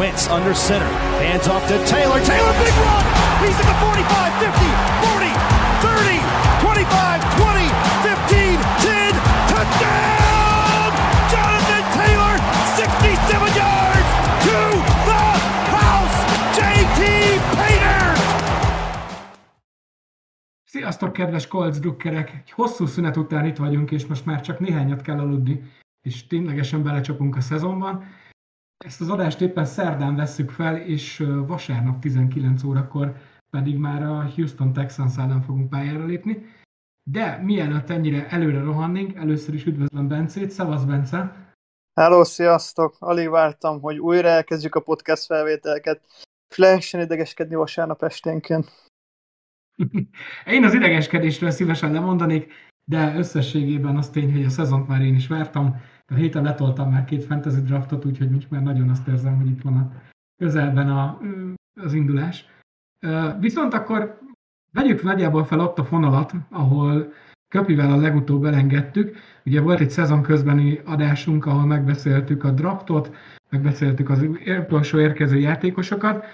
Wentz under center. Hands off to Taylor. Taylor, big run. He's at the 45, 50, 40, 30, 25, 20, 15, 10. Touchdown! Jonathan Taylor, 67 yards to the house. JT Painter. Sziasztok, kedves Colts drukkerek! Egy hosszú szünet után itt vagyunk, és most már csak néhányat kell aludni, és ténylegesen belecsapunk a szezonban. Ezt az adást éppen szerdán vesszük fel, és vasárnap 19 órakor pedig már a Houston Texans ellen fogunk pályára lépni. De mielőtt ennyire előre rohannénk, először is üdvözlöm Bencét. Szevasz, Bence! Hello, sziasztok! Alig vártam, hogy újra elkezdjük a podcast felvételeket, és lehessen idegeskedni vasárnap esténként. Én az idegeskedésről szívesen lemondanék, de összességében az tény, hogy a szezont már én is vártam. A héten letoltam már két fantasy draftot, úgyhogy most már nagyon azt érzem, hogy itt van a közelben a, az indulás. Viszont akkor vegyük nagyjából fel ott a fonalat, ahol Köpivel a legutóbb elengedtük. Ugye volt egy szezon közbeni adásunk, ahol megbeszéltük a draftot, megbeszéltük az utolsó érkező játékosokat,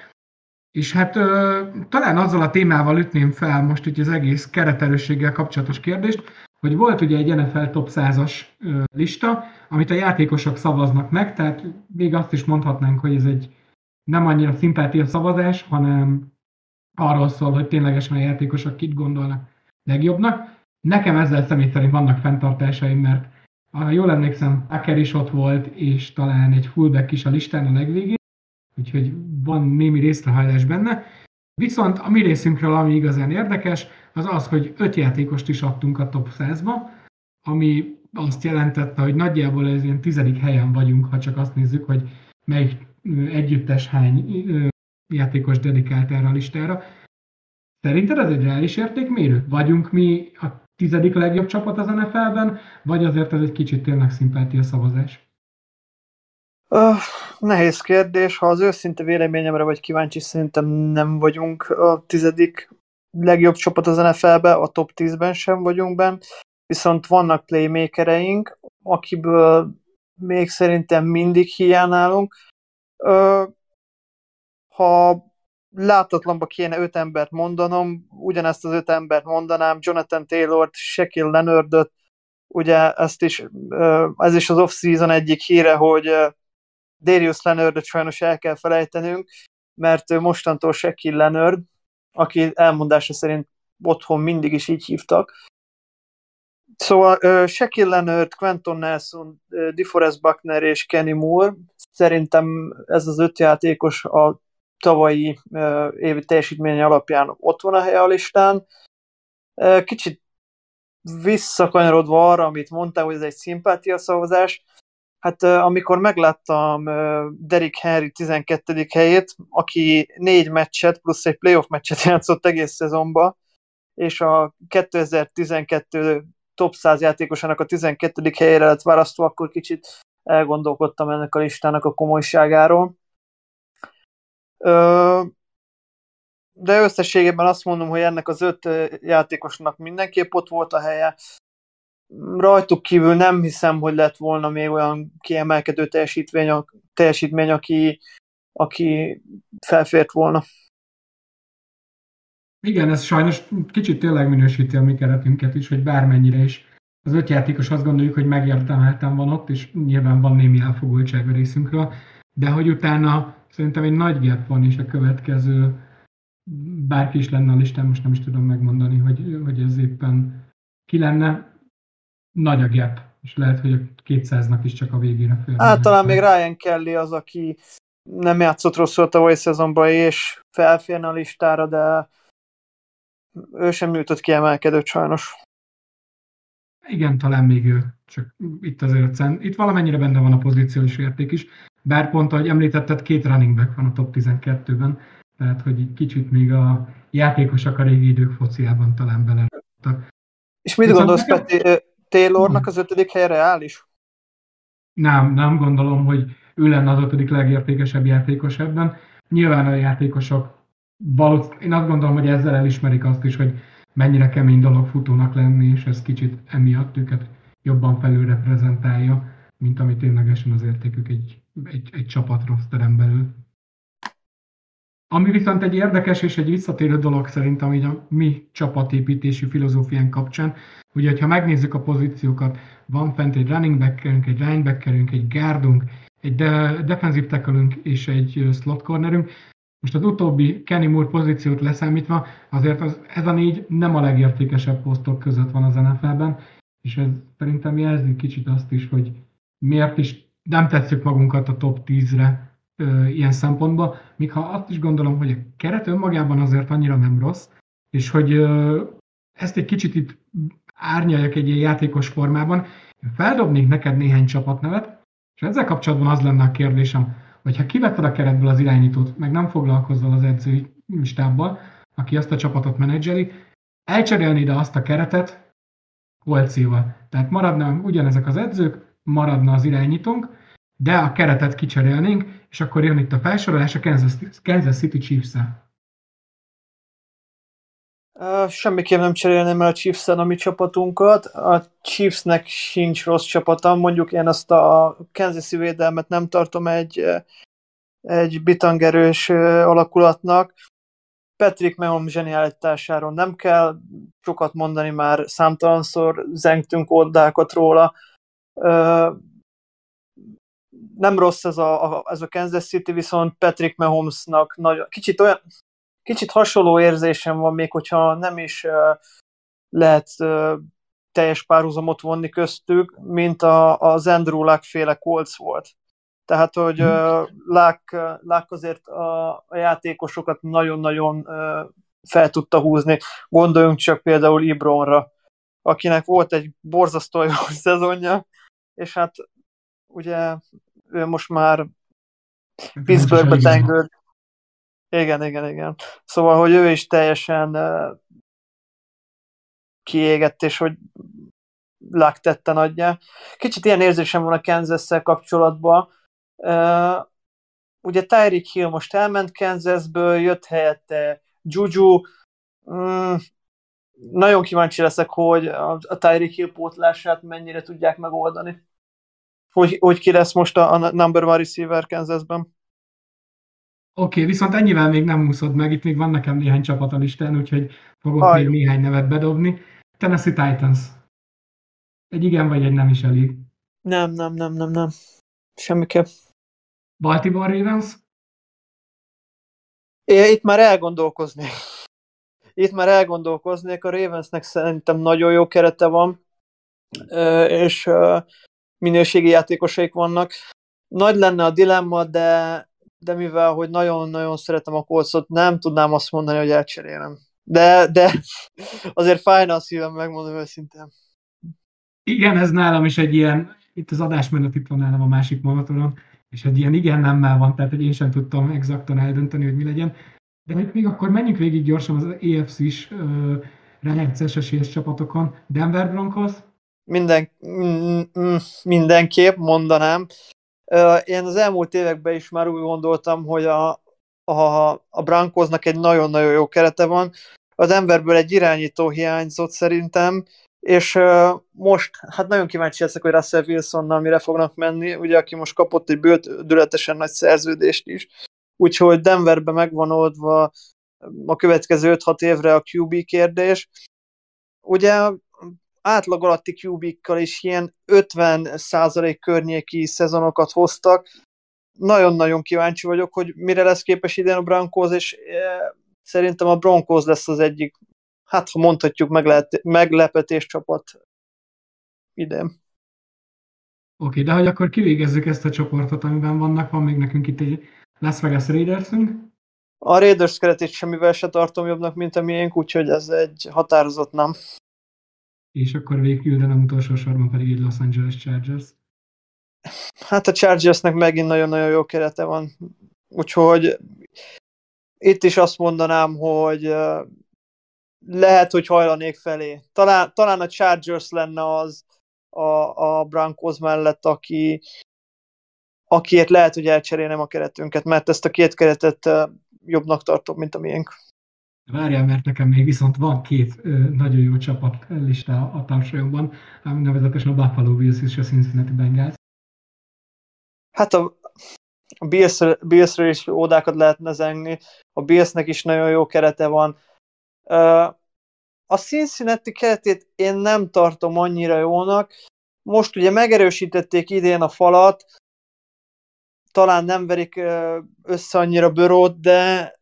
és hát ö, talán azzal a témával ütném fel most így az egész kereterősséggel kapcsolatos kérdést, hogy volt ugye egy NFL top 100-as ö, lista, amit a játékosok szavaznak meg, tehát még azt is mondhatnánk, hogy ez egy nem annyira szimpátia szavazás, hanem arról szól, hogy ténylegesen a játékosok kit gondolnak legjobbnak. Nekem ezzel személy szerint vannak fenntartásaim, mert ha jól emlékszem, Aker is ott volt, és talán egy fullback is a listán a legvégén, úgyhogy van némi részrehajlás benne. Viszont a mi részünkről, ami igazán érdekes, az az, hogy öt játékost is adtunk a top 100-ba, ami azt jelentette, hogy nagyjából ez ilyen tizedik helyen vagyunk, ha csak azt nézzük, hogy melyik együttes hány játékos dedikált erre a listára. Szerinted ez egy reális értékmérő? Vagyunk mi a tizedik legjobb csapat az NFL-ben, vagy azért ez egy kicsit tényleg szimpátia szavazás? Uh, nehéz kérdés. Ha az őszinte véleményemre vagy kíváncsi, szerintem nem vagyunk a tizedik legjobb csapat az NFL-be, a top 10-ben sem vagyunk benne, viszont vannak playmakereink, akiből még szerintem mindig hiányálunk. Ha látatlanba kéne öt embert mondanom, ugyanezt az öt embert mondanám, Jonathan Taylor-t, Shaquille Leonardot, ugye ezt is, ez is az off-season egyik híre, hogy Darius Leonardot sajnos el kell felejtenünk, mert mostantól Shaquille Leonard, aki elmondása szerint otthon mindig is így hívtak. Szóval uh, Shaquille Leonard, Quentin Nelson, uh, DeForest Buckner és Kenny Moore, szerintem ez az öt játékos a tavalyi uh, évi teljesítmény alapján ott van a helye a listán. Uh, kicsit visszakanyarodva arra, amit mondtál, hogy ez egy szimpátia szavazás, Hát amikor megláttam Derek Henry 12. helyét, aki négy meccset plusz egy playoff meccset játszott egész szezonban, és a 2012 top 100 játékosának a 12. helyére lett választva, akkor kicsit elgondolkodtam ennek a listának a komolyságáról. De összességében azt mondom, hogy ennek az öt játékosnak mindenképp ott volt a helye rajtuk kívül nem hiszem, hogy lett volna még olyan kiemelkedő teljesítmény, teljesítmény aki, aki felfért volna. Igen, ez sajnos kicsit tényleg minősíti a mi keretünket is, hogy bármennyire is. Az öt játékos azt gondoljuk, hogy megérdemeltem van ott, és nyilván van némi elfogultság a részünkről, de hogy utána szerintem egy nagy gap van, és a következő bárki is lenne a listán, most nem is tudom megmondani, hogy, hogy ez éppen ki lenne, nagy a gap, és lehet, hogy a 200-nak is csak a végére fél. Hát talán még Ryan Kelly az, aki nem játszott rosszul a tavalyi szezonban, és felférne a listára, de ő sem nyújtott kiemelkedőt sajnos. Igen, talán még ő, csak itt azért a cent, itt valamennyire benne van a pozíciós érték is, bár pont, ahogy említetted, két running back van a top 12-ben, tehát hogy így kicsit még a játékosok a régi idők fociában talán bele. És mit Viszont gondolsz, nekem... Peti, Taylornak az ötödik hely reális? Nem, nem gondolom, hogy ő lenne az ötödik legértékesebb játékos ebben. Nyilván a játékosok valószínűleg, én azt gondolom, hogy ezzel elismerik azt is, hogy mennyire kemény dolog futónak lenni, és ez kicsit emiatt őket jobban felül reprezentálja, mint ami ténylegesen az értékük egy, egy, egy csapat rossz terem belül. Ami viszont egy érdekes és egy visszatérő dolog szerintem így a mi csapatépítési filozófián kapcsán, ugye, ha megnézzük a pozíciókat, van fent egy running backerünk, egy linebackerünk, egy guardunk, egy de- defensive tackle és egy slot cornerünk. Most az utóbbi Kenny Moore pozíciót leszámítva, azért az, ez a négy nem a legértékesebb posztok között van az NFL-ben, és ez szerintem jelzi kicsit azt is, hogy miért is nem tetszük magunkat a top 10-re ö, ilyen szempontból, míg ha azt is gondolom, hogy a keret önmagában azért annyira nem rossz, és hogy ezt egy kicsit itt árnyaljak egy ilyen játékos formában, feldobnék neked néhány csapatnevet, és ezzel kapcsolatban az lenne a kérdésem, hogy ha kivetted a keretből az irányítót, meg nem foglalkozol az edzői stábbal, aki azt a csapatot menedzseli, elcserélnéd azt a keretet Kolcéval. Tehát maradna ugyanezek az edzők, maradna az irányítónk, de a keretet kicserélnénk, és akkor jön itt a felsorolás a Kansas, Kansas City Chiefs-el. Uh, semmiképp nem cserélném el a chiefs a mi csapatunkat. A Chiefsnek sincs rossz csapata. Mondjuk én azt a kansas védelmet nem tartom egy, egy bitangerős alakulatnak. Patrick Mahomes zseniálitásáról nem kell sokat mondani, már számtalanszor zengtünk oldákat róla. Nem rossz ez a, ez a Kansas City, viszont Patrick Mahomesnak nagyon, kicsit olyan, kicsit hasonló érzésem van, még hogyha nem is uh, lehet uh, teljes párhuzamot vonni köztük, mint a, az Andrew Luck féle Colts volt. Tehát, hogy uh, Luck, Luck azért a, a játékosokat nagyon-nagyon uh, fel tudta húzni. Gondoljunk csak például Ibronra, akinek volt egy borzasztó jó szezonja, és hát ugye ő most már Pittsburghbe tengőd. Igen, igen, igen. Szóval, hogy ő is teljesen kiégett, és hogy láktette nagyja. Kicsit ilyen érzésem van a kansas kapcsolatban. Ugye Tyreek Hill most elment Kansasből, jött helyette Juju. Mm, nagyon kíváncsi leszek, hogy a, a Tyreek Hill pótlását mennyire tudják megoldani hogy, hogy ki lesz most a, a number one receiver Kansasben. Oké, okay, viszont ennyivel még nem úszod meg, itt még van nekem néhány csapat a listán, úgyhogy fogok Aj. még néhány nevet bedobni. Tennessee Titans. Egy igen vagy egy nem is elég. Nem, nem, nem, nem, nem. Semmiképp. Baltimore Ravens? É, itt már elgondolkoznék. Itt már elgondolkoznék, a Ravensnek szerintem nagyon jó kerete van, és minőségi játékosaik vannak. Nagy lenne a dilemma, de, de mivel, hogy nagyon-nagyon szeretem a kolcot, nem tudnám azt mondani, hogy elcserélem. De, de azért fájna a szívem, megmondom őszintén. Igen, ez nálam is egy ilyen, itt az adásmenet itt van nálam a másik monitoron, és egy ilyen igen nemmel van, tehát hogy én sem tudtam exaktan eldönteni, hogy mi legyen. De hogy még akkor menjünk végig gyorsan az EFC-s uh, esélyes csapatokon. Denver Broncos, minden, mindenképp mondanám. Én az elmúlt években is már úgy gondoltam, hogy a, a, a Brankosnak egy nagyon-nagyon jó kerete van. Az emberből egy irányító hiányzott szerintem, és most, hát nagyon kíváncsi leszek, hogy Russell Wilsonnal mire fognak menni, ugye, aki most kapott egy bődületesen nagy szerződést is, úgyhogy Denverbe megvan oldva a következő 5-6 évre a QB kérdés. Ugye átlag alatti kubikkal is ilyen 50% környéki szezonokat hoztak. Nagyon-nagyon kíváncsi vagyok, hogy mire lesz képes idén a Broncos, és e, szerintem a Broncos lesz az egyik, hát ha mondhatjuk, meglehet, meglepetés csapat idén. Oké, okay, de hogy akkor kivégezzük ezt a csoportot, amiben vannak, van még nekünk itt egy Las Vegas Raidersünk. A Raiders keretét semmivel se tartom jobbnak, mint a miénk, úgyhogy ez egy határozott nem és akkor végül, de nem utolsó sorban pedig egy Los Angeles Chargers. Hát a Chargersnek megint nagyon-nagyon jó kerete van, úgyhogy itt is azt mondanám, hogy lehet, hogy hajlanék felé. Talán, talán a Chargers lenne az a, a Broncos mellett, aki, akiért lehet, hogy elcserélnem a keretünket, mert ezt a két keretet jobbnak tartom, mint a miénk. Várjál, mert nekem még viszont van két nagyon jó csapat lista a társadalomban, nevezetesen a Buffalo Bills és a Cincinnati Bengals. Hát a, a Bills-ről is ódákat lehetne zengni, a Billsnek is nagyon jó kerete van. A Cincinnati keretét én nem tartom annyira jónak. Most ugye megerősítették idén a falat, talán nem verik össze annyira bőrót, de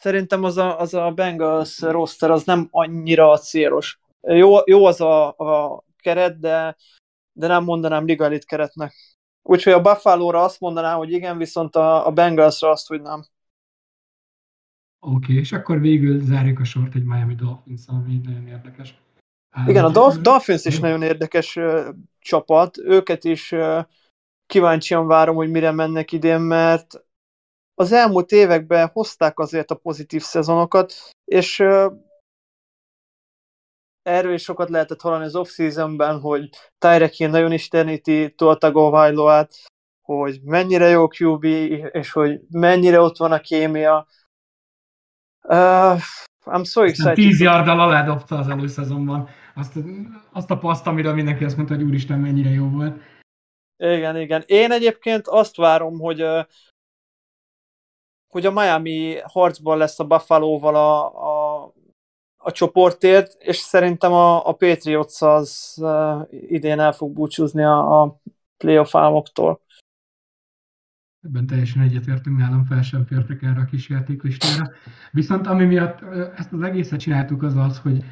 szerintem az a, az a Bengals roster az nem annyira célos. Jó, jó az a, a keret, de, de nem mondanám liga keretnek. Úgyhogy a Buffalo-ra azt mondanám, hogy igen, viszont a, a Bengalsra azt, hogy nem. Oké, okay, és akkor végül zárjuk a sort egy Miami dolphins ami nagyon érdekes. Igen, a Dolph- Dolphins is nagyon érdekes uh, csapat. Őket is uh, kíváncsian várom, hogy mire mennek idén, mert az elmúlt években hozták azért a pozitív szezonokat, és erről is sokat lehetett hallani az off-seasonben, hogy Tyrek Hill nagyon isteníti Tua Tagovailoát, hogy mennyire jó QB, és hogy mennyire ott van a kémia. Uh, I'm so excited. Tíz yarddal aládobta az előszezonban azt, azt a paszt, amire mindenki azt mondta, hogy úristen, mennyire jó volt. Igen, igen. Én egyébként azt várom, hogy hogy a Miami harcban lesz a Buffalo-val a, a a csoportért, és szerintem a, a Patriots az uh, idén el fog búcsúzni a, a playoff álmoktól. Ebben teljesen egyetértünk, nálam fel sem fértek erre a kis játéklistára. Viszont ami miatt ezt az egészet csináltuk az az, hogy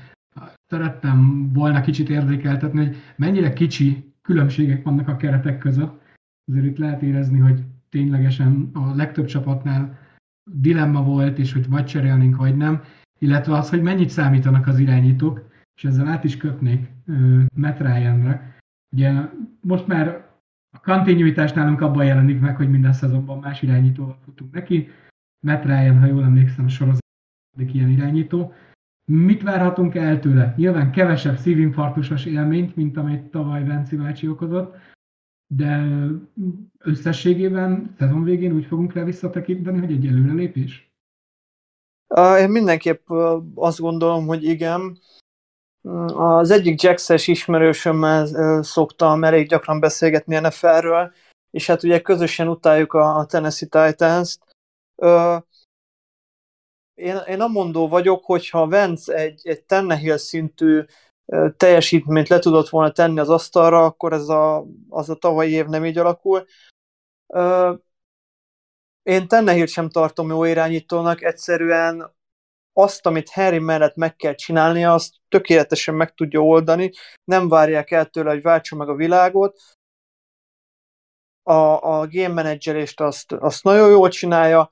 szerettem volna kicsit érzékeltetni, hogy mennyire kicsi különbségek vannak a keretek között. Azért itt lehet érezni, hogy ténylegesen a legtöbb csapatnál dilemma volt, és hogy vagy cserélnénk, vagy nem illetve az, hogy mennyit számítanak az irányítók, és ezzel át is kötnék uh, Matt Ryan-re. Ugye most már a kontinuitás nálunk abban jelenik meg, hogy minden szezonban más irányítóval futunk neki. Matt Ryan, ha jól emlékszem, a sorozat ilyen irányító. Mit várhatunk el tőle? Nyilván kevesebb szívinfarktusos élményt, mint amit tavaly Venci bácsi okozott, de összességében szezon végén úgy fogunk rá visszatekinteni, hogy egy előrelépés? Én mindenképp azt gondolom, hogy igen. Az egyik Jackses ismerősömmel szoktam elég gyakran beszélgetni NFL-ről, és hát ugye közösen utáljuk a Tennessee Titans-t. Én, én amondó vagyok, hogyha Vance egy, egy Tannehill szintű teljesítményt le tudott volna tenni az asztalra, akkor ez a, az a tavalyi év nem így alakul. Én Tannehill sem tartom jó irányítónak, egyszerűen azt, amit Harry mellett meg kell csinálnia, azt tökéletesen meg tudja oldani, nem várják el tőle, hogy váltsa meg a világot, a, a game menedzselést azt, azt nagyon jól csinálja,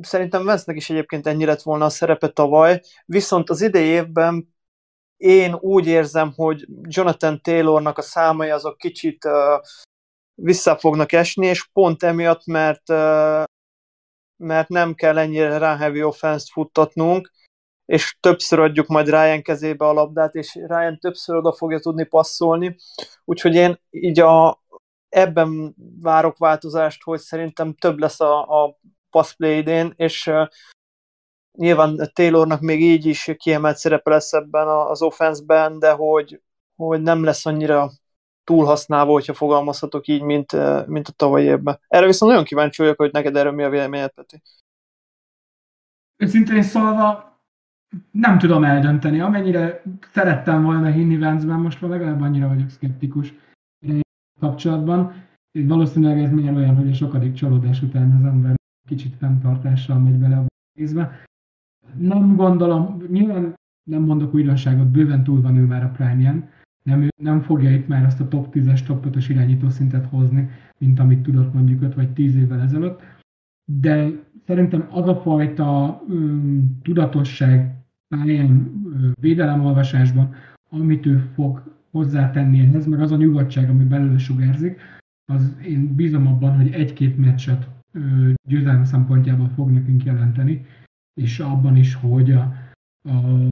szerintem Vance-nek is egyébként ennyi lett volna a szerepe tavaly, viszont az idei évben én úgy érzem, hogy Jonathan Taylornak a számai azok kicsit uh, vissza fognak esni, és pont emiatt, mert uh, mert nem kell ennyire rá heavy offense-t futtatnunk, és többször adjuk majd Ryan kezébe a labdát, és Ryan többször oda fogja tudni passzolni, úgyhogy én így a, ebben várok változást, hogy szerintem több lesz a, a passplay idén, és nyilván Taylornak még így is kiemelt szerepe lesz ebben az offenszben, de hogy, hogy nem lesz annyira túlhasználva, hogyha fogalmazhatok így, mint, mint a tavalyi évben. Erre viszont nagyon kíváncsi vagyok, hogy neked erről mi a véleményed, Peti. Őszintén szólva, nem tudom eldönteni. Amennyire szerettem volna hinni Vance-ben, most már legalább annyira vagyok szkeptikus kapcsolatban. Valószínűleg ez miért olyan, hogy a sokadik csalódás után az ember kicsit fenntartással megy bele a részbe. Nem gondolom, nyilván nem mondok újdonságot, bőven túl van ő már a prime nem, nem fogja itt már azt a top 10-es, top 5-ös irányító szintet hozni, mint amit tudott mondjuk 5 vagy 10 évvel ezelőtt. De szerintem az a fajta um, tudatosság pályán, védelemolvasásban, amit ő fog hozzátenni ehhez, meg az a nyugodtság, ami belőle sugárzik, az én bízom abban, hogy egy-két meccset győzelem szempontjából fog nekünk jelenteni, és abban is, hogy a, a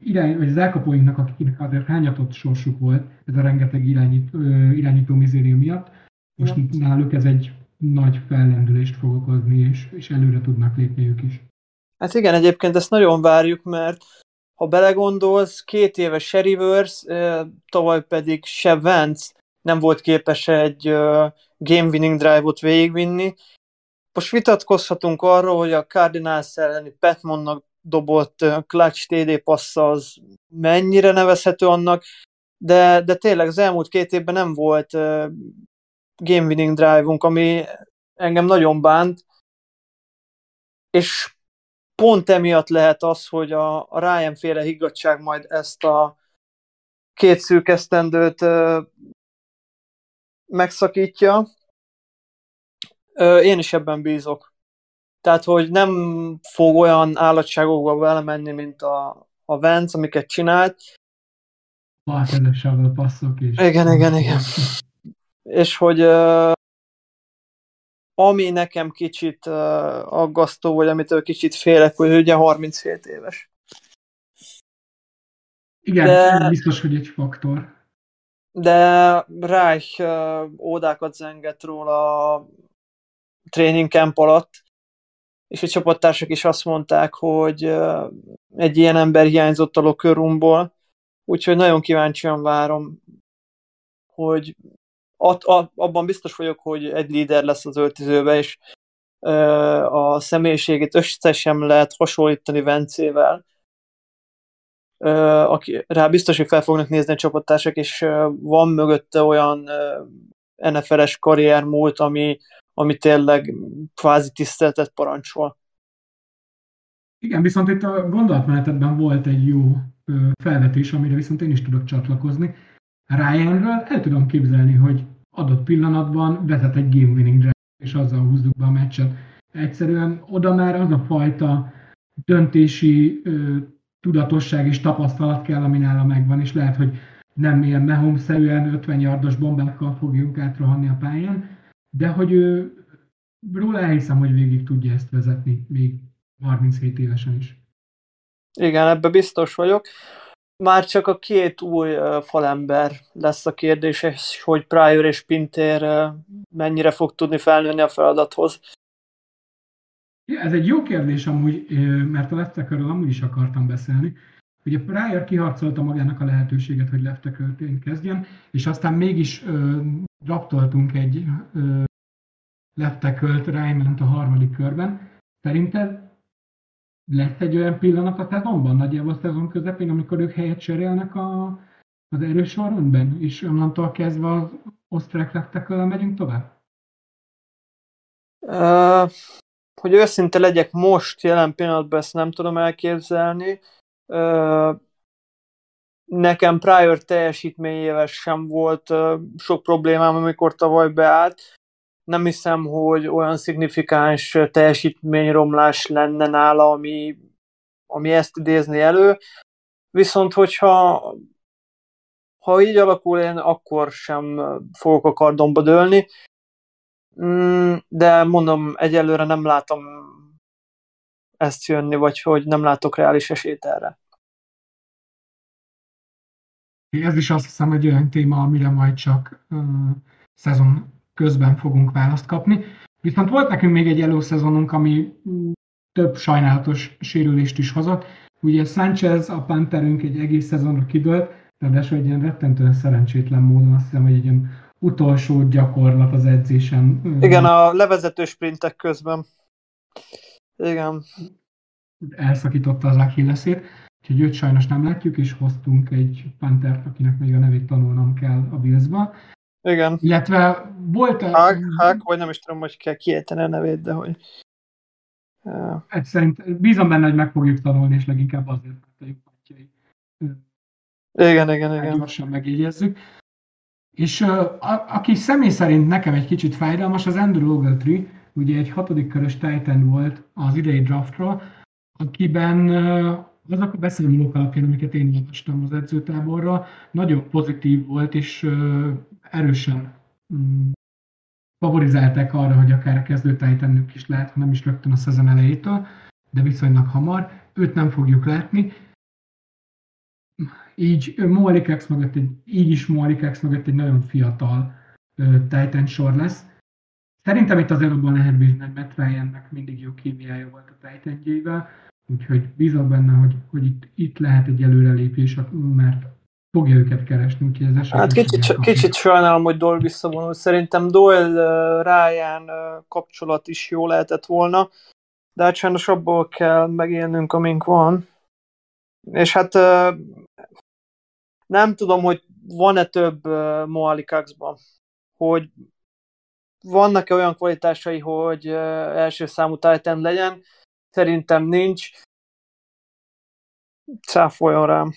irány, vagy az elkapóinknak, akiknek azért hányatott sorsuk volt, ez a rengeteg irányít, irányító mizérium miatt, most ja. náluk ez egy nagy fellendülést fog okozni, és, és előre tudnak lépni ők is. Hát igen, egyébként ezt nagyon várjuk, mert ha belegondolsz, két éves Sherryverse, tavaly pedig se Vance nem volt képes egy game winning drive-ot végigvinni, most vitatkozhatunk arról, hogy a Cardinals elleni Petmonnak dobott clutch TD passza az mennyire nevezhető annak, de, de tényleg az elmúlt két évben nem volt game winning drive-unk, ami engem nagyon bánt, és pont emiatt lehet az, hogy a, a Ryan féle higgadság majd ezt a két szűkesztendőt uh, megszakítja. Én is ebben bízok. Tehát, hogy nem fog olyan állatságokba belemenni, mint a, a Vance, amiket csinált. Balkezesebb passzok is. Igen, igen, igen. És hogy ami nekem kicsit aggasztó, vagy amitől kicsit félek, hogy ugye 37 éves. Igen, de, biztos, hogy egy faktor. De Reich ódákat zengett róla training camp alatt, és a csapattársak is azt mondták, hogy egy ilyen ember hiányzott a locker úgyhogy nagyon kíváncsian várom, hogy at, a, abban biztos vagyok, hogy egy líder lesz az öltözőbe, és uh, a személyiségét összesen lehet hasonlítani Vencével, uh, aki, rá biztos, hogy fel fognak nézni a csapattársak, és uh, van mögötte olyan NFL-es karriermúlt, ami, ami tényleg kvázi tiszteletet parancsol. Igen, viszont itt a gondolatmenetetben volt egy jó felvetés, amire viszont én is tudok csatlakozni. Ryanről el tudom képzelni, hogy adott pillanatban vezet egy game winning drive, és azzal húzzuk be a meccset. Egyszerűen oda már az a fajta döntési ö, tudatosság és tapasztalat kell, ami nála megvan, és lehet, hogy nem ilyen Mahomes-szerűen 50 yardos bombákkal fogjuk átrohanni a pályán, de hogy ő, róla elhiszem, hogy végig tudja ezt vezetni, még 37 évesen is. Igen, ebbe biztos vagyok. Már csak a két új falember lesz a kérdés, és hogy Pryor és Pinter uh, mennyire fog tudni felnőni a feladathoz. Ja, ez egy jó kérdés amúgy, mert a leftekerről amúgy is akartam beszélni. Ugye Pryor kiharcolta magának a lehetőséget, hogy leftekerként kezdjen, és aztán mégis ö, draftoltunk egy leftekölt Raymond a harmadik körben. Szerinted lesz egy olyan pillanat a szezonban, nagyjából a szezon közepén, amikor ők helyet cserélnek a, az erősorrendben, és onnantól kezdve az osztrák leftekölre megyünk tovább? Uh, hogy őszinte legyek, most jelen pillanatban ezt nem tudom elképzelni. Uh, nekem Prior teljesítményével sem volt sok problémám, amikor tavaly beállt nem hiszem, hogy olyan szignifikáns teljesítményromlás lenne nála, ami, ami ezt idézni elő. Viszont, hogyha ha így alakul, én akkor sem fogok a kardomba dőlni. Mm, de mondom, egyelőre nem látom ezt jönni, vagy hogy nem látok reális esélyt erre. Ez is azt hiszem egy olyan téma, amire majd csak uh, szezon közben fogunk választ kapni. Viszont volt nekünk még egy előszezonunk, ami több sajnálatos sérülést is hozott. Ugye Sanchez, a Pantherünk egy egész szezonra kidőlt, ráadásul egy ilyen rettentően szerencsétlen módon, azt hiszem, hogy egy ilyen utolsó gyakorlat az edzésen. Igen, a levezető sprintek közben. Igen. Elszakította az Achillesét, úgyhogy őt sajnos nem látjuk, és hoztunk egy Panthert, akinek még a nevét tanulnom kell a Billsba. Igen. Illetve volt a... Hák, Hák, vagy nem is tudom, hogy kell kiejteni a nevét, de hogy... Uh... Szerint bízom benne, hogy meg fogjuk tanulni, és leginkább azért, mert a jobbátjai. Igen, igen, igen. Gyorsan megjegyezzük. És uh, a, aki személy szerint nekem egy kicsit fájdalmas, az Andrew Ogletree, ugye egy hatodik körös Titan volt az idei draftról, akiben uh, azok a beszámolók alapján, amiket én olvastam az edzőtáborra, nagyon pozitív volt, és erősen mm, favorizálták arra, hogy akár a kezdőtájtennük is lehet, ha nem is rögtön a szezon elejétől, de viszonylag hamar. Őt nem fogjuk látni. Így Moalikex mögött egy, így is Moalikex mögött egy nagyon fiatal Titan sor lesz. Szerintem itt azért abban lehet bízni, hogy Ryannek mindig jó kémiája volt a titan úgyhogy bízom benne, hogy, hogy itt, itt lehet egy előrelépés, mert fogja őket keresni, úgyhogy ez esetleg... Hát kicsit, kicsit sajnálom, hogy Doyle visszavonul. Szerintem Doyle Ryan kapcsolat is jó lehetett volna, de hát sajnos abból kell megélnünk, amink van. És hát nem tudom, hogy van-e több Moali hogy vannak-e olyan kvalitásai, hogy első számú Titan legyen, szerintem nincs. Cáfoljon rám.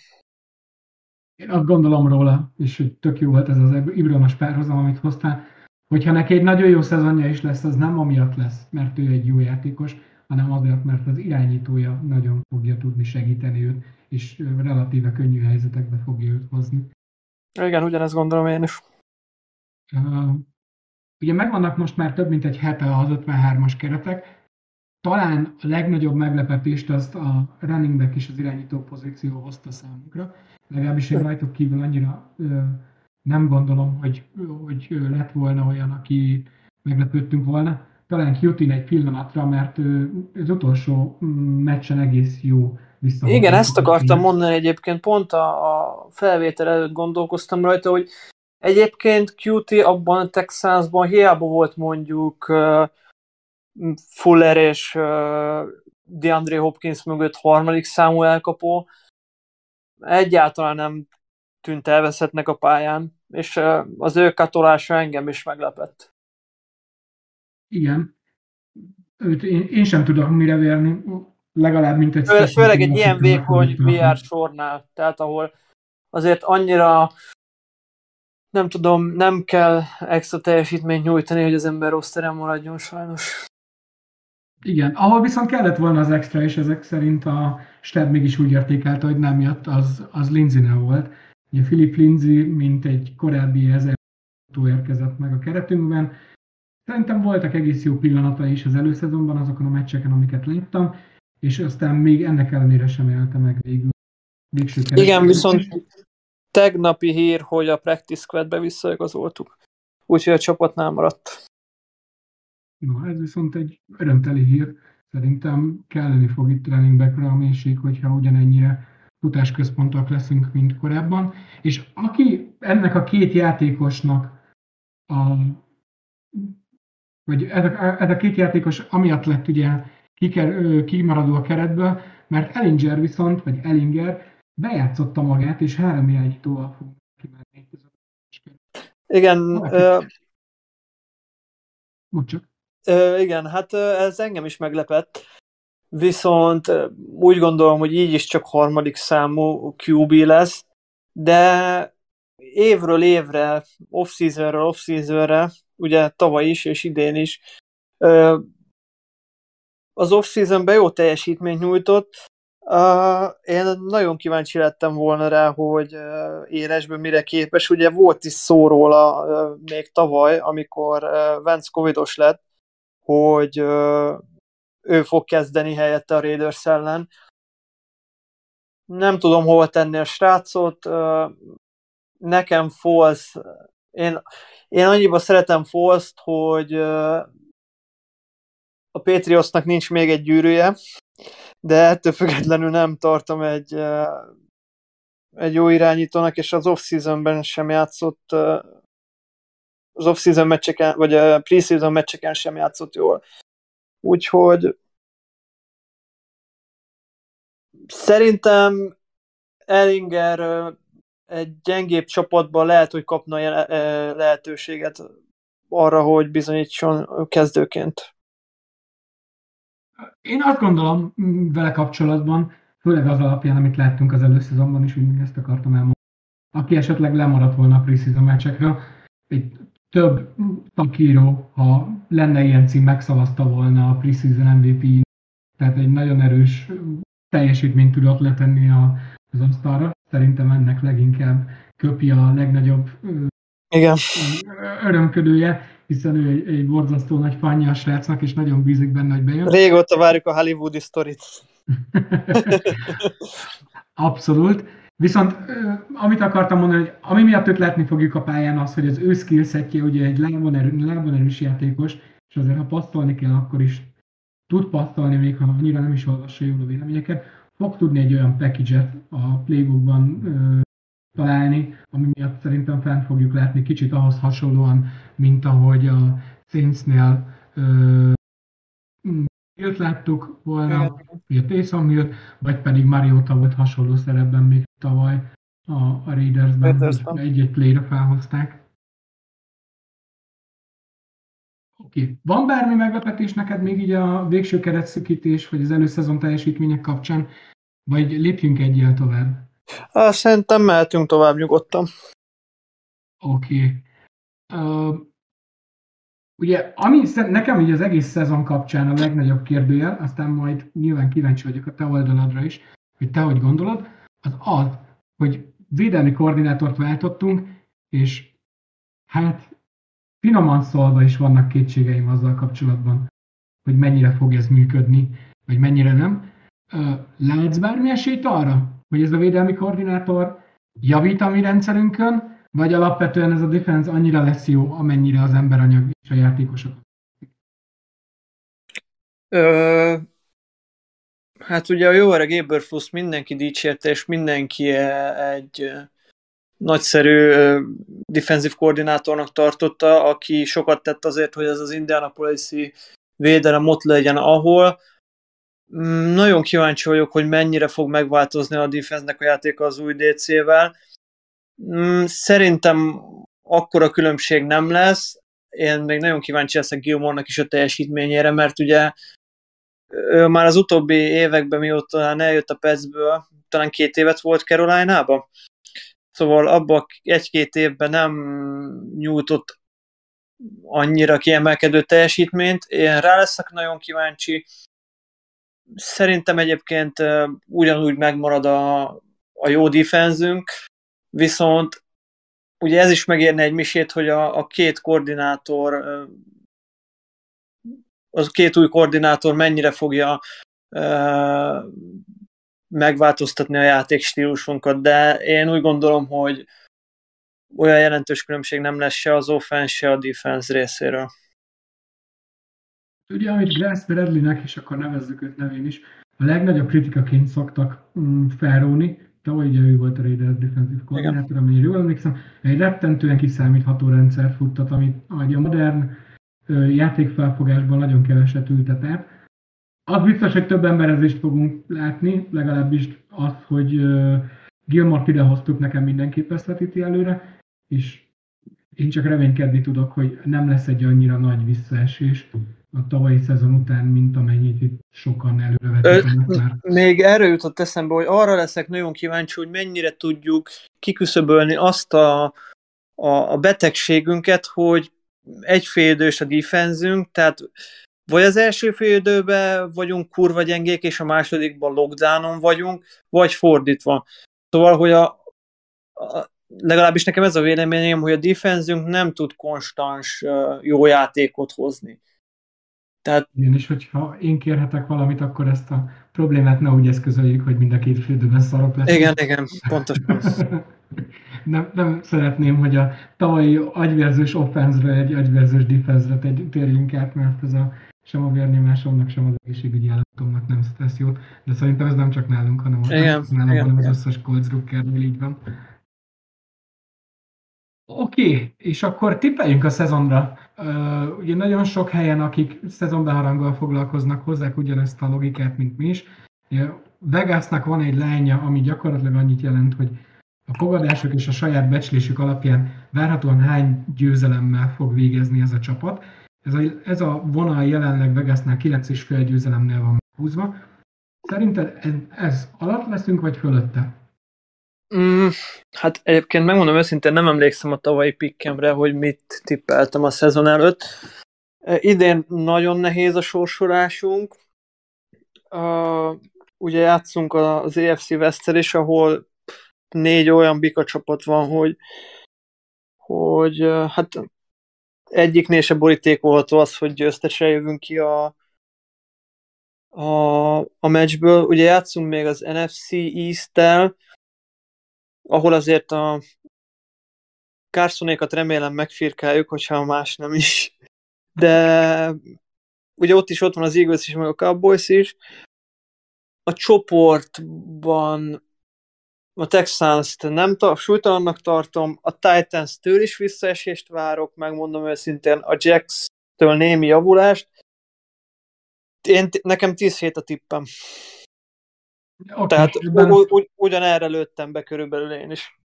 Én azt gondolom róla, és hogy tök jó volt ez az Ibranos párhozam, amit hoztál, hogyha neki egy nagyon jó szezonja is lesz, az nem amiatt lesz, mert ő egy jó játékos, hanem azért, mert az irányítója nagyon fogja tudni segíteni őt, és relatíve könnyű helyzetekbe fogja őt hozni. Igen, ugyanezt gondolom én is. Uh, ugye megvannak most már több mint egy hete az 53-as keretek, talán a legnagyobb meglepetést azt a running back és az irányító pozíció hozta számunkra. Legalábbis én rajtuk kívül annyira ö, nem gondolom, hogy, hogy lett volna olyan, aki meglepődtünk volna. Talán Houghton egy pillanatra, mert az utolsó mm, meccsen egész jó vissza. Igen, ezt akartam mondani egyébként, pont a, a felvétel előtt gondolkoztam rajta, hogy egyébként QT abban a Texansban hiába volt mondjuk uh, Fuller és DeAndre Hopkins mögött harmadik számú elkapó, egyáltalán nem tűnt elveszettnek a pályán, és az ő katolása engem is meglepett. Igen. Őt én, én sem tudom mire vérni, legalább mint egy... Fő, főleg egy ilyen vékony VR sornál, tehát ahol azért annyira nem tudom, nem kell extra teljesítményt nyújtani, hogy az ember rossz terem maradjon sajnos. Igen, ahol viszont kellett volna az extra, és ezek szerint a Stab mégis úgy értékelte, hogy nem jött, az, az Lindsay-nél volt. Ugye Philip Lindsay, mint egy korábbi ezer érkezett meg a keretünkben. Szerintem voltak egész jó pillanatai is az előszezonban, azokon a meccseken, amiket láttam, és aztán még ennek ellenére sem élte meg végül. Végső Igen, viszont tegnapi hír, hogy a practice squadbe visszaigazoltuk. Úgyhogy a csapatnál maradt. Na, ez viszont egy örömteli hír. Szerintem kelleni fog itt running backre a mélység, hogyha ugyanennyire futásközpontok leszünk, mint korábban. És aki ennek a két játékosnak a vagy ez a, ez a két játékos amiatt lett ugye kiker, kimaradó a keretből, mert Ellinger viszont, vagy Ellinger bejátszotta magát, és három irányítóval fog kimenni. Igen. Uh, csak. Uh, igen, hát ez engem is meglepett. Viszont úgy gondolom, hogy így is csak harmadik számú QB lesz, de évről évre, off-seasonről off-seasonre, ugye tavaly is és idén is, az off-seasonben jó teljesítményt nyújtott. Én nagyon kíváncsi lettem volna rá, hogy élesben mire képes. Ugye volt is szó róla még tavaly, amikor Vance covidos lett, hogy ő fog kezdeni helyette a Raiders ellen. Nem tudom hova tenni a srácot. Nekem Foles, én, én annyiba szeretem Foles-t, hogy a Patriotsnak nincs még egy gyűrűje, de ettől függetlenül nem tartom egy, egy jó irányítónak, és az off-seasonben sem játszott az off-season meccseken, vagy a pre-season meccseken sem játszott jól. Úgyhogy szerintem Ellinger egy gyengébb csapatban lehet, hogy kapna lehetőséget arra, hogy bizonyítson kezdőként. Én azt gondolom vele kapcsolatban, főleg az alapján, amit láttunk az előszezonban is, hogy ezt akartam elmondani. Aki esetleg lemaradt volna a preseason meccsekre, egy több takíró, ha lenne ilyen cím, megszavazta volna a preseason MVP, tehát egy nagyon erős teljesítményt tudott letenni a, az asztalra. Szerintem ennek leginkább köpi a legnagyobb Igen. örömködője, hiszen ő egy, egy borzasztó nagy fanya a srácnak, és nagyon bízik benne, hogy bejön. Régóta várjuk a hollywoodi sztorit. Abszolút. Viszont amit akartam mondani, hogy ami miatt őt látni fogjuk a pályán az, hogy az ő skillsetje ugye egy lábon, erő, lábon erős játékos, és azért ha passzolni kell, akkor is tud passzolni, még ha annyira nem is olvassa jól a véleményeket, fog tudni egy olyan package a playbookban találni, ami miatt szerintem fent fogjuk látni kicsit ahhoz hasonlóan, mint ahogy a Saintsnél Hilt láttuk volna, a Taysom Hill, vagy pedig Mariota volt hasonló szerepben még tavaly a, a Raidersben, egy-egy play felhozták. Oké. Okay. Van bármi meglepetés neked még így a végső keretszükítés, vagy az előszezon teljesítmények kapcsán, vagy lépjünk egyel tovább? Szerintem mehetünk tovább nyugodtan. Oké. Okay. Uh, Ugye, ami nekem így az egész szezon kapcsán a legnagyobb kérdőjel, aztán majd nyilván kíváncsi vagyok a te oldaladra is, hogy te hogy gondolod, az az, hogy védelmi koordinátort váltottunk, és hát finoman szólva is vannak kétségeim azzal kapcsolatban, hogy mennyire fog ez működni, vagy mennyire nem. Látsz bármi esélyt arra, hogy ez a védelmi koordinátor javít a mi rendszerünkön, vagy alapvetően ez a defense annyira lesz jó, amennyire az emberanyag és a játékosok? Ö, hát ugye a jó öreg Eberfuss mindenki dicsérte, és mindenki egy nagyszerű defensív koordinátornak tartotta, aki sokat tett azért, hogy ez az Indianapolis-i védelem ott legyen, ahol. Mm, nagyon kíváncsi vagyok, hogy mennyire fog megváltozni a defense-nek a játéka az új DC-vel szerintem akkora különbség nem lesz. Én még nagyon kíváncsi leszek Gilmore-nak is a teljesítményére, mert ugye ő már az utóbbi években, mióta eljött a Petsből, talán két évet volt Caroline-ba. Szóval abban egy-két évben nem nyújtott annyira kiemelkedő teljesítményt. Én rá leszek nagyon kíváncsi. Szerintem egyébként ugyanúgy megmarad a, a jó defenzünk, Viszont ugye ez is megérne egy misét, hogy a, a két koordinátor, az két új koordinátor mennyire fogja megváltoztatni a játékstílusunkat, de én úgy gondolom, hogy olyan jelentős különbség nem lesz se az offense, se a defense részéről. Ugye, amit Grass Bradley-nek, és akkor nevezzük őt nevén is, a legnagyobb kritikaként szoktak mm, felróni, tavaly ugye ő volt a Raiders defensív koordinátor, amennyire jól emlékszem, egy rettentően kiszámítható rendszer futtat, amit a modern játékfelfogásban nagyon keveset ültet el. Az biztos, hogy több emberezést fogunk látni, legalábbis az, hogy uh, Gilmort idehoztuk, nekem mindenképp ezt vetíti előre, és én csak reménykedni tudok, hogy nem lesz egy annyira nagy visszaesés a tavalyi szezon után, mint amennyit itt sokan előrevetítenek már. Még erről jutott eszembe, hogy arra leszek nagyon kíváncsi, hogy mennyire tudjuk kiküszöbölni azt a, a, a betegségünket, hogy egy félidős a defenzünk, tehát vagy az első félidőben vagyunk kurva gyengék, és a másodikban lockdownon vagyunk, vagy fordítva. Szóval, hogy a, a legalábbis nekem ez a véleményem, hogy a defenzünk nem tud konstans jó játékot hozni. Tehát... Igen, és hogyha én kérhetek valamit, akkor ezt a problémát ne úgy eszközöljük, hogy mind a két félidőben szarok lesz. Igen, igen, pontosan. nem, nem szeretném, hogy a tavalyi agyvérzős offenzre egy agyvérzős defense térjünk át, mert ez a sem a vérnyomásomnak, sem az egészségügyi állatomnak nem tesz jót, de szerintem ez nem csak nálunk, hanem, igen, nálunk, igen, hanem az összes Colts így van. Oké, okay, és akkor tippeljünk a szezonra. Uh, ugye nagyon sok helyen, akik szezonbeharanggal foglalkoznak, hozzák ugyanezt a logikát, mint mi is. Vegasnak van egy lánya, ami gyakorlatilag annyit jelent, hogy a fogadások és a saját becslésük alapján várhatóan hány győzelemmel fog végezni ez a csapat. Ez a, ez a vonal jelenleg Vegasnál 9,5 győzelemnél van húzva. Szerinted ez, ez alatt leszünk, vagy fölötte? Mm, hát egyébként megmondom őszintén, nem emlékszem a tavalyi pikkemre, hogy mit tippeltem a szezon előtt. E, idén nagyon nehéz a sorsolásunk. Uh, ugye játszunk az EFC West is, ahol négy olyan bika csapat van, hogy, hogy uh, hát egyiknél se borítékolható az, hogy győztesre jövünk ki a, a, a meccsből. Ugye játszunk még az NFC East-tel, ahol azért a Carsonékat remélem megfirkáljuk, hogyha más nem is. De ugye ott is ott van az Eagles is, meg a Cowboys is. A csoportban a Texans-t nem ta- súlytalannak tartom, a Titans-től is visszaesést várok, megmondom őszintén, a Jacks-től némi javulást. Én, nekem 10 hét a tippem. Okay, Tehát ebben... ugy, ugyanerre lőttem be körülbelül én is.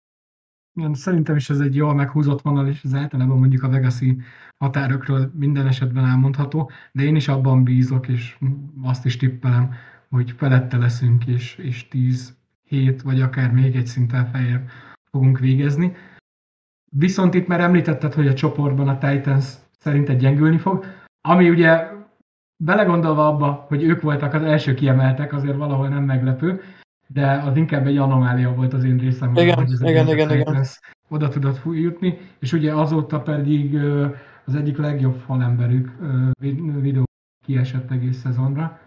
Igen, szerintem is ez egy jól meghúzott vonal, és ez általában mondjuk a Vegasi határokról minden esetben elmondható, de én is abban bízok, és azt is tippelem, hogy felette leszünk, és, és 10 hét, vagy akár még egy szinten feljebb fogunk végezni. Viszont itt már említetted, hogy a csoportban a Titans szerint gyengülni fog, ami ugye belegondolva abba, hogy ők voltak az első kiemeltek, azért valahol nem meglepő, de az inkább egy anomália volt az én részemről, igen, hogy ez igen, igen, igen. oda tudott jutni, és ugye azóta pedig az egyik legjobb falemberük videó kiesett egész szezonra.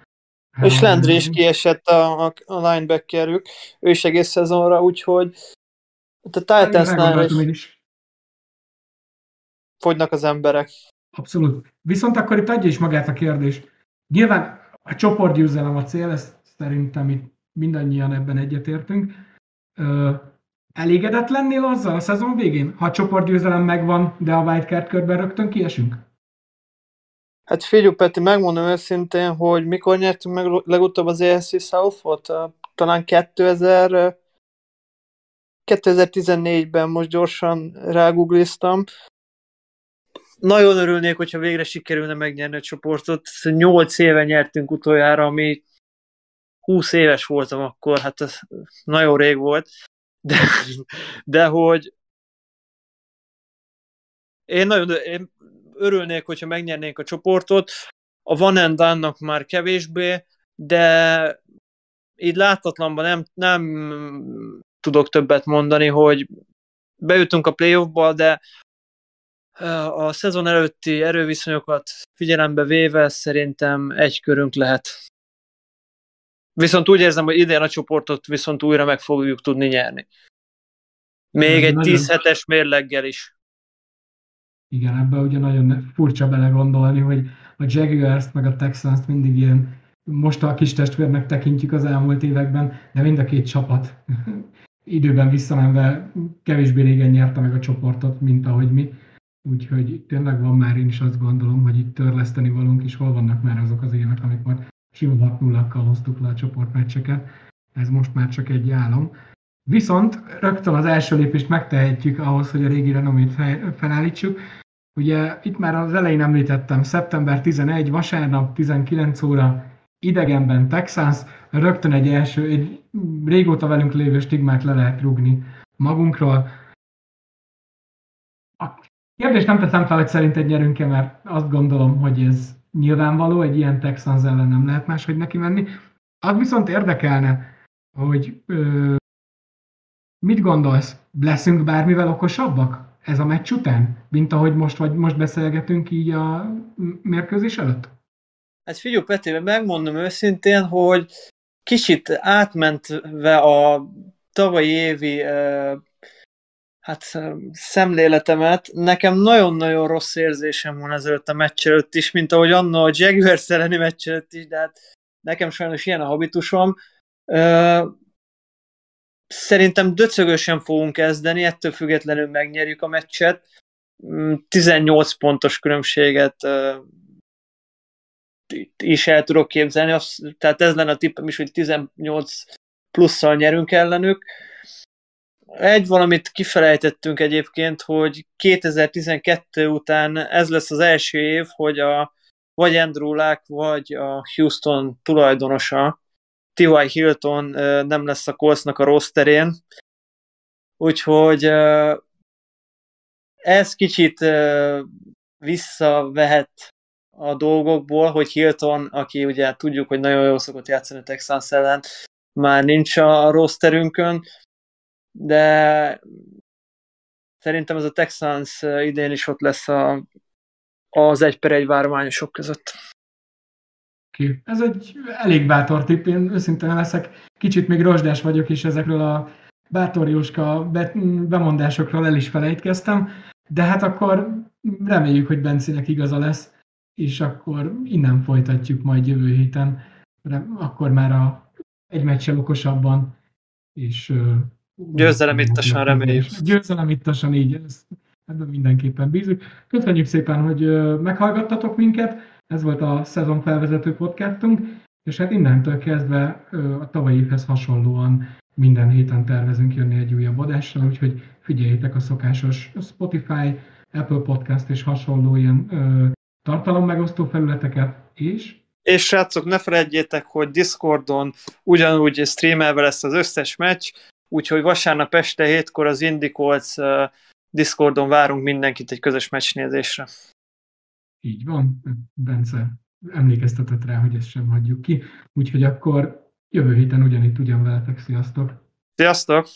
És Landry is kiesett a, a, a linebackerük, ő is egész szezonra, úgyhogy a Titansnál is, is fogynak az emberek. Abszolút. Viszont akkor itt adja is magát a kérdés. Nyilván a csoportgyőzelem a cél, ezt szerintem itt mindannyian ebben egyetértünk. Elégedett lennél azzal a szezon végén, ha a csoportgyőzelem megvan, de a wildcard körben rögtön kiesünk? Hát figyelj, Peti, megmondom őszintén, hogy mikor nyertünk meg legutóbb az ESC South-ot? Talán 2000, 2014-ben most gyorsan rágoogliztam. Nagyon örülnék, hogyha végre sikerülne megnyerni a csoportot. 8 éve nyertünk utoljára, ami 20 éves voltam akkor, hát ez nagyon rég volt, de, de hogy én nagyon én örülnék, hogyha megnyernénk a csoportot, a Van and már kevésbé, de így láthatatlanban nem, nem tudok többet mondani, hogy bejutunk a playoffba, de a szezon előtti erőviszonyokat figyelembe véve szerintem egy körünk lehet. Viszont úgy érzem, hogy idén a csoportot viszont újra meg fogjuk tudni nyerni. Még egy 10 hetes mérleggel is. Igen, ebben ugye nagyon furcsa belegondolni, hogy a Jaguars-t meg a Texans-t mindig ilyen most a kis testvérnek tekintjük az elmúlt években, de mind a két csapat időben visszamenve kevésbé régen nyerte meg a csoportot, mint ahogy mi. Úgyhogy tényleg van már, én is azt gondolom, hogy itt törleszteni valunk, és hol vannak már azok az évek, amikor sima 6 0 hoztuk le a csoportmeccseket. Ez most már csak egy álom. Viszont rögtön az első lépést megtehetjük ahhoz, hogy a régi renomét felállítsuk. Ugye itt már az elején említettem, szeptember 11, vasárnap 19 óra, idegenben Texas, rögtön egy első, egy régóta velünk lévő stigmát le lehet rugni magunkról. Kérdést nem teszem fel, hogy szerinted nyerünk-e, mert azt gondolom, hogy ez nyilvánvaló, egy ilyen Texans ellen nem lehet máshogy neki menni. Az viszont érdekelne, hogy ö, Mit gondolsz? Leszünk bármivel okosabbak ez a meccs után, mint ahogy most, vagy most beszélgetünk így a mérkőzés előtt? Hát figyelj, Peti, megmondom őszintén, hogy kicsit átmentve a tavalyi évi hát szemléletemet, nekem nagyon-nagyon rossz érzésem van ezelőtt a meccs előtt is, mint ahogy anna a Jaguars elleni meccs előtt is, de hát nekem sajnos ilyen a habitusom. Szerintem döcögösen fogunk kezdeni, ettől függetlenül megnyerjük a meccset. 18 mm, pontos különbséget is el tudok képzelni, tehát ez lenne a tippem is, hogy 18 plusszal nyerünk ellenük. Egy valamit kifelejtettünk egyébként, hogy 2012 után ez lesz az első év, hogy a vagy Andrew Luck, vagy a Houston tulajdonosa T.Y. Hilton nem lesz a Coltsnak a rosterén, úgyhogy ez kicsit visszavehet a dolgokból, hogy Hilton, aki ugye tudjuk, hogy nagyon jól szokott játszani a Texans ellen, már nincs a rosterünkön, de szerintem ez a Texans idén is ott lesz a, az egy per egy várományosok között. Ez egy elég bátor tipp, én őszintén leszek, kicsit még rozsdás vagyok, és ezekről a bátorjóska bemondásokról el is felejtkeztem, de hát akkor reméljük, hogy Bencinek igaza lesz, és akkor innen folytatjuk majd jövő héten, akkor már a egy meccsel okosabban, és Győzelem ittasan reméljük. Győzelem ittasan így, ez, ebben mindenképpen bízunk. Köszönjük szépen, hogy meghallgattatok minket, ez volt a szezon felvezető podcastunk, és hát innentől kezdve a tavalyi évhez hasonlóan minden héten tervezünk jönni egy újabb adással, úgyhogy figyeljétek a szokásos Spotify, Apple Podcast és hasonló ilyen ö, tartalommegosztó felületeket, és és srácok, ne felejtjétek, hogy Discordon ugyanúgy streamelve lesz az összes meccs, úgyhogy vasárnap este hétkor az Indicolts Discordon várunk mindenkit egy közös meccsnézésre. Így van, Bence emlékeztetett rá, hogy ezt sem hagyjuk ki. Úgyhogy akkor jövő héten ugyanitt ugyan veletek. Sziasztok! Sziasztok!